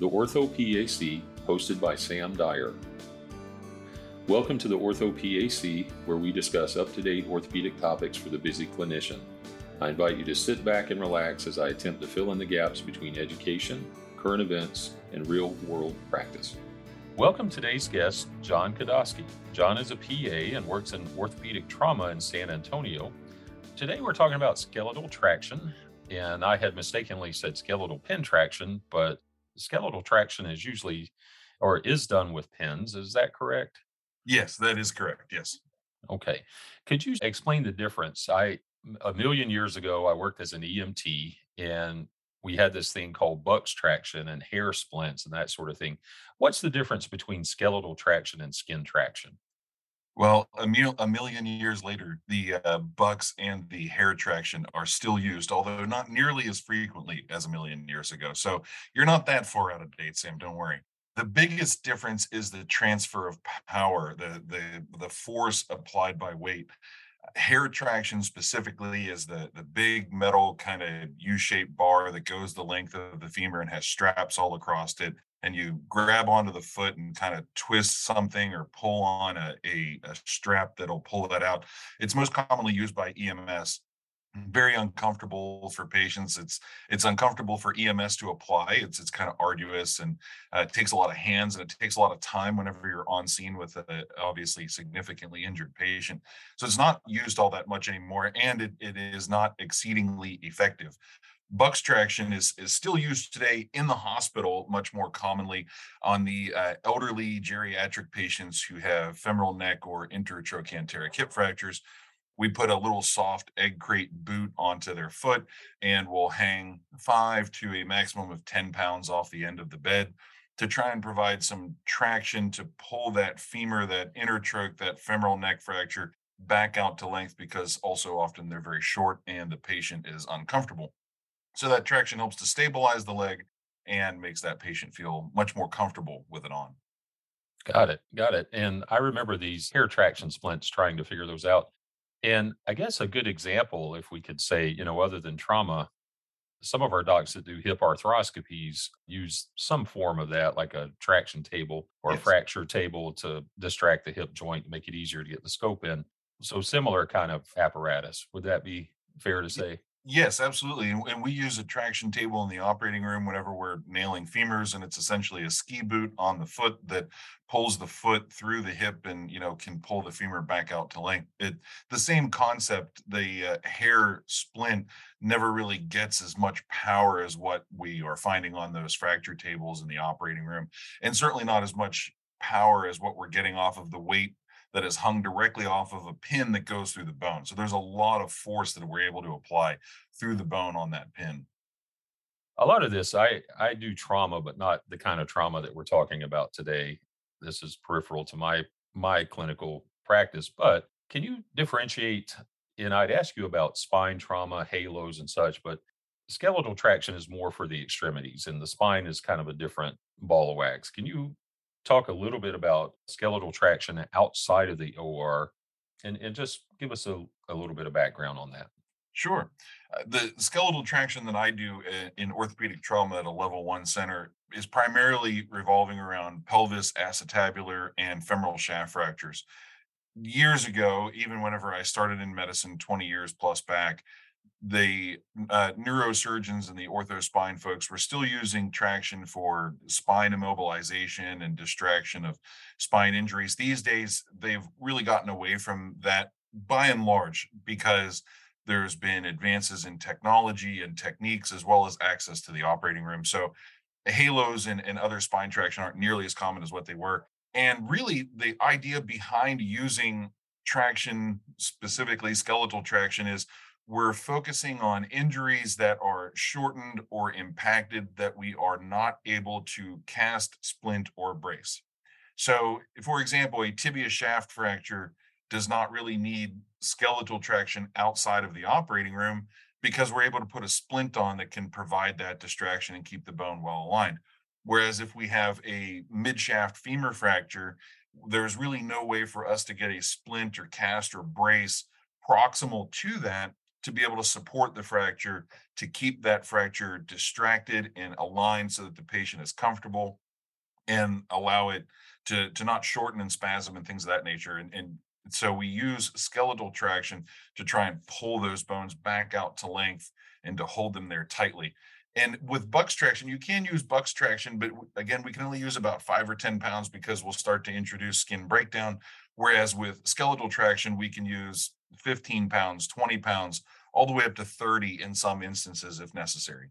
the Ortho PAC, hosted by Sam Dyer. Welcome to the Ortho PAC, where we discuss up to date orthopedic topics for the busy clinician. I invite you to sit back and relax as I attempt to fill in the gaps between education, current events, and real world practice. Welcome today's guest, John Kodosky. John is a PA and works in orthopedic trauma in San Antonio. Today we're talking about skeletal traction, and I had mistakenly said skeletal pin traction, but skeletal traction is usually or is done with pins. Is that correct? Yes, that is correct. Yes. Okay. Could you explain the difference? I a million years ago I worked as an EMT and we had this thing called Buck's traction and Hare splints and that sort of thing. What's the difference between skeletal traction and skin traction? Well, a, mil- a million years later, the uh, Buck's and the Hare traction are still used, although not nearly as frequently as a million years ago. So you're not that far out of date, Sam. Don't worry. The biggest difference is the transfer of power, the the the force applied by weight Hare traction specifically is the the big metal kind of U-shaped bar that goes the length of the femur and has straps all across it. And you grab onto the foot and kind of twist something or pull on a, a, a strap that'll pull that out. It's most commonly used by EMS very uncomfortable for patients. It's it's uncomfortable for EMS to apply. It's it's kind of arduous and uh, it takes a lot of hands and it takes a lot of time whenever you're on scene with a obviously significantly injured patient. So it's not used all that much anymore, and it, it is not exceedingly effective. Buck's traction is is still used today in the hospital much more commonly on the uh, elderly geriatric patients who have femoral neck or intertrochanteric hip fractures we put a little soft egg crate boot onto their foot and we'll hang five to a maximum of 10 pounds off the end of the bed to try and provide some traction to pull that femur, that intertroch, that femoral neck fracture back out to length because also often they're very short and the patient is uncomfortable. So that traction helps to stabilize the leg and makes that patient feel much more comfortable with it on. Got it. Got it. And I remember these Hare traction splints trying to figure those out. And I guess a good example, if we could say, you know, other than trauma, some of our docs that do hip arthroscopies use some form of that, like a traction table or yes. a fracture table to distract the hip joint, and make it easier to get the scope in. So, similar kind of apparatus. Would that be fair to say? Yes, absolutely. And, and we use a traction table in the operating room whenever we're nailing femurs, and it's essentially a ski boot on the foot that pulls the foot through the hip and you know can pull the femur back out to length. It the same concept. The uh, Hare splint never really gets as much power as what we are finding on those fracture tables in the operating room, and certainly not as much power as what we're getting off of the weight that is hung directly off of a pin that goes through the bone. So there's a lot of force that we're able to apply through the bone on that pin. A lot of this, I I do trauma, but not the kind of trauma that we're talking about today. This is peripheral to my my clinical practice. But can you differentiate? And I'd ask you about spine trauma, halos, and such, but skeletal traction is more for the extremities, and the spine is kind of a different ball of wax. Can you talk a little bit about skeletal traction outside of the OR and, and just give us a, a little bit of background on that. Sure. Uh, the skeletal traction that I do in, in orthopedic trauma at a level one center is primarily revolving around pelvis, acetabular, and femoral shaft fractures. Years ago, even whenever I started in medicine 20 years plus back, the uh, neurosurgeons and the orthospine folks were still using traction for spine immobilization and distraction of spine injuries. These days, they've really gotten away from that by and large because there's been advances in technology and techniques as well as access to the operating room. So halos and, and other spine traction aren't nearly as common as what they were. And really, the idea behind using traction, specifically skeletal traction, is we're focusing on injuries that are shortened or impacted that we are not able to cast, splint, or brace. So, for example, a tibia shaft fracture does not really need skeletal traction outside of the operating room because we're able to put a splint on that can provide that distraction and keep the bone well aligned. Whereas if we have a mid shaft femur fracture, there's really no way for us to get a splint or cast or brace proximal to that to be able to support the fracture, to keep that fracture distracted and aligned so that the patient is comfortable and allow it to, to not shorten and spasm and things of that nature. And, and so we use skeletal traction to try and pull those bones back out to length and to hold them there tightly. And with Buck's traction, you can use Buck's traction, but again, we can only use about five or 10 pounds because we'll start to introduce skin breakdown. Whereas with skeletal traction, we can use 15 pounds, 20 pounds, all the way up to 30 in some instances if necessary.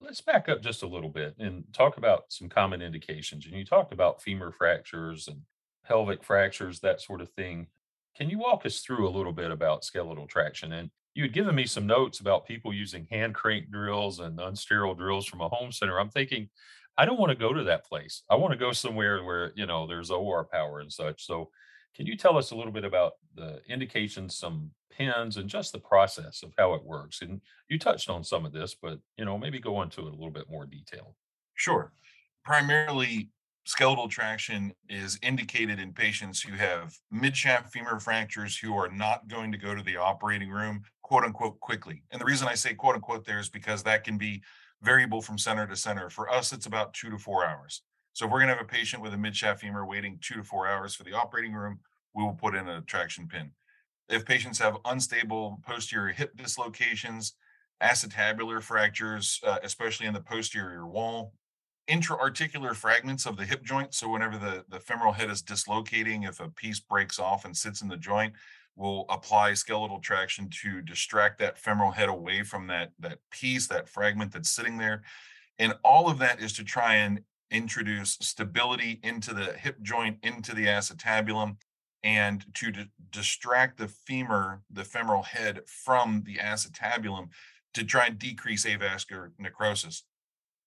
Let's back up just a little bit and talk about some common indications. And you talked about femur fractures and pelvic fractures, that sort of thing. Can you walk us through a little bit about skeletal traction? And you had given me some notes about people using hand crank drills and unsterile drills from a home center. I'm thinking, I don't want to go to that place. I want to go somewhere where, you know, there's OR power and such. So can you tell us a little bit about the indications, some pins, and just the process of how it works? And you touched on some of this, but you know, maybe go into it a little bit more detail. Sure. Primarily, skeletal traction is indicated in patients who have midshaft femur fractures who are not going to go to the operating room, quote unquote, quickly. And the reason I say quote unquote there is because that can be variable from center to center. For us, it's about two to four hours. So if we're going to have a patient with a midshaft femur waiting two to four hours for the operating room, we will put in a traction pin. If patients have unstable posterior hip dislocations, acetabular fractures, uh, especially in the posterior wall, intra-articular fragments of the hip joint. So whenever the, the femoral head is dislocating, if a piece breaks off and sits in the joint, we'll apply skeletal traction to distract that femoral head away from that, that piece, that fragment that's sitting there. And all of that is to try and introduce stability into the hip joint, into the acetabulum, and to d- distract the femur, the femoral head from the acetabulum to try and decrease avascular necrosis.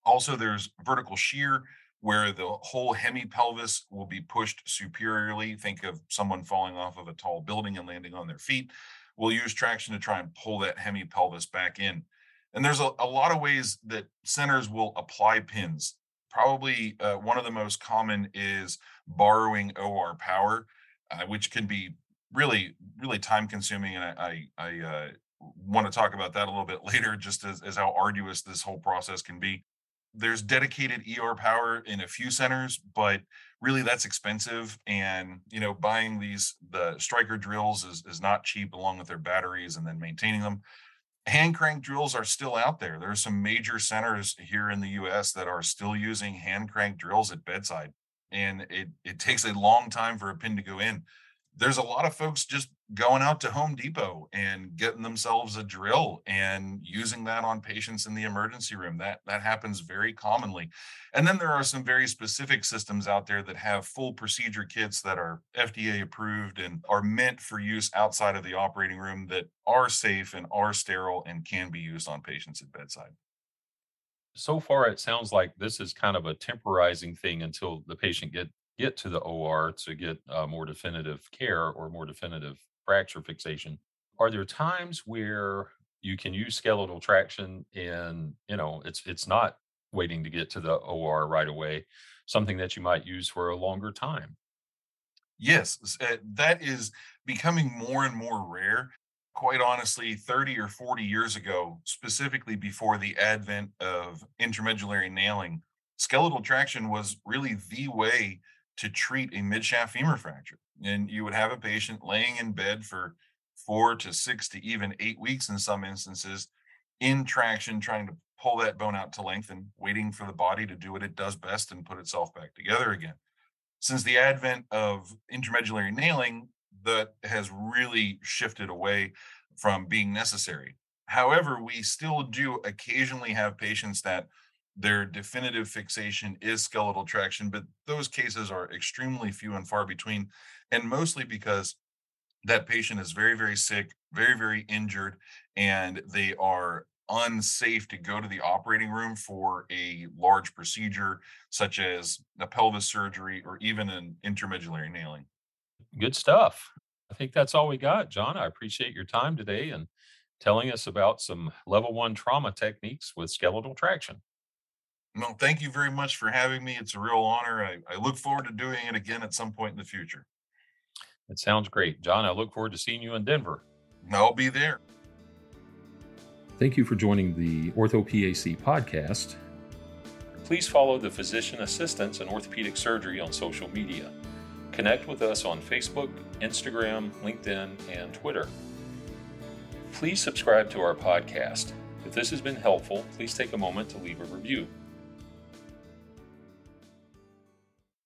Also, there's vertical shear where the whole hemipelvis will be pushed superiorly. Think of someone falling off of a tall building and landing on their feet. We'll use traction to try and pull that hemipelvis back in. And there's a, a lot of ways that centers will apply pins probably uh, one of the most common is borrowing OR power, uh, which can be really, really time consuming. And I, I, I uh, want to talk about that a little bit later, just as, as how arduous this whole process can be. There's dedicated ER power in a few centers, but really that's expensive. And, you know, buying these, the Stryker drills is, is not cheap along with their batteries and then maintaining them hand crank drills are still out there. There are some major centers here in the US that are still using hand crank drills at bedside. And it, it takes a long time for a pin to go in. There's a lot of folks just going out to Home Depot and getting themselves a drill and using that on patients in the emergency room. That that happens very commonly. And then there are some very specific systems out there that have full procedure kits that are FDA approved and are meant for use outside of the operating room that are safe and are sterile and can be used on patients at bedside. So far it sounds like this is kind of a temporizing thing until the patient get get to the OR to get uh, more definitive care or more definitive fracture fixation. Are there times where you can use skeletal traction and you know it's it's not waiting to get to the OR right away, something that you might use for a longer time? Yes, uh, that is becoming more and more rare. Quite honestly, 30 or 40 years ago, specifically before the advent of intramedullary nailing, skeletal traction was really the way to treat a midshaft femur fracture and you would have a patient laying in bed for four to six to even eight weeks in some instances in traction trying to pull that bone out to length and waiting for the body to do what it does best and put itself back together again. Since the advent of intramedullary nailing that has really shifted away from being necessary. However we still do occasionally have patients that their definitive fixation is skeletal traction, but those cases are extremely few and far between, and mostly because that patient is very, very sick, very, very injured, and they are unsafe to go to the operating room for a large procedure such as a pelvis surgery or even an intramedullary nailing. Good stuff. I think that's all we got, John. I appreciate your time today and telling us about some level one trauma techniques with skeletal traction. No, thank you very much for having me. It's a real honor. I, I look forward to doing it again at some point in the future. It sounds great. John, I look forward to seeing you in Denver. I'll be there. Thank you for joining the OrthoPAC podcast. Please follow the Physician Assistants in Orthopedic Surgery on social media. Connect with us on Facebook, Instagram, LinkedIn, and Twitter. Please subscribe to our podcast. If this has been helpful, please take a moment to leave a review.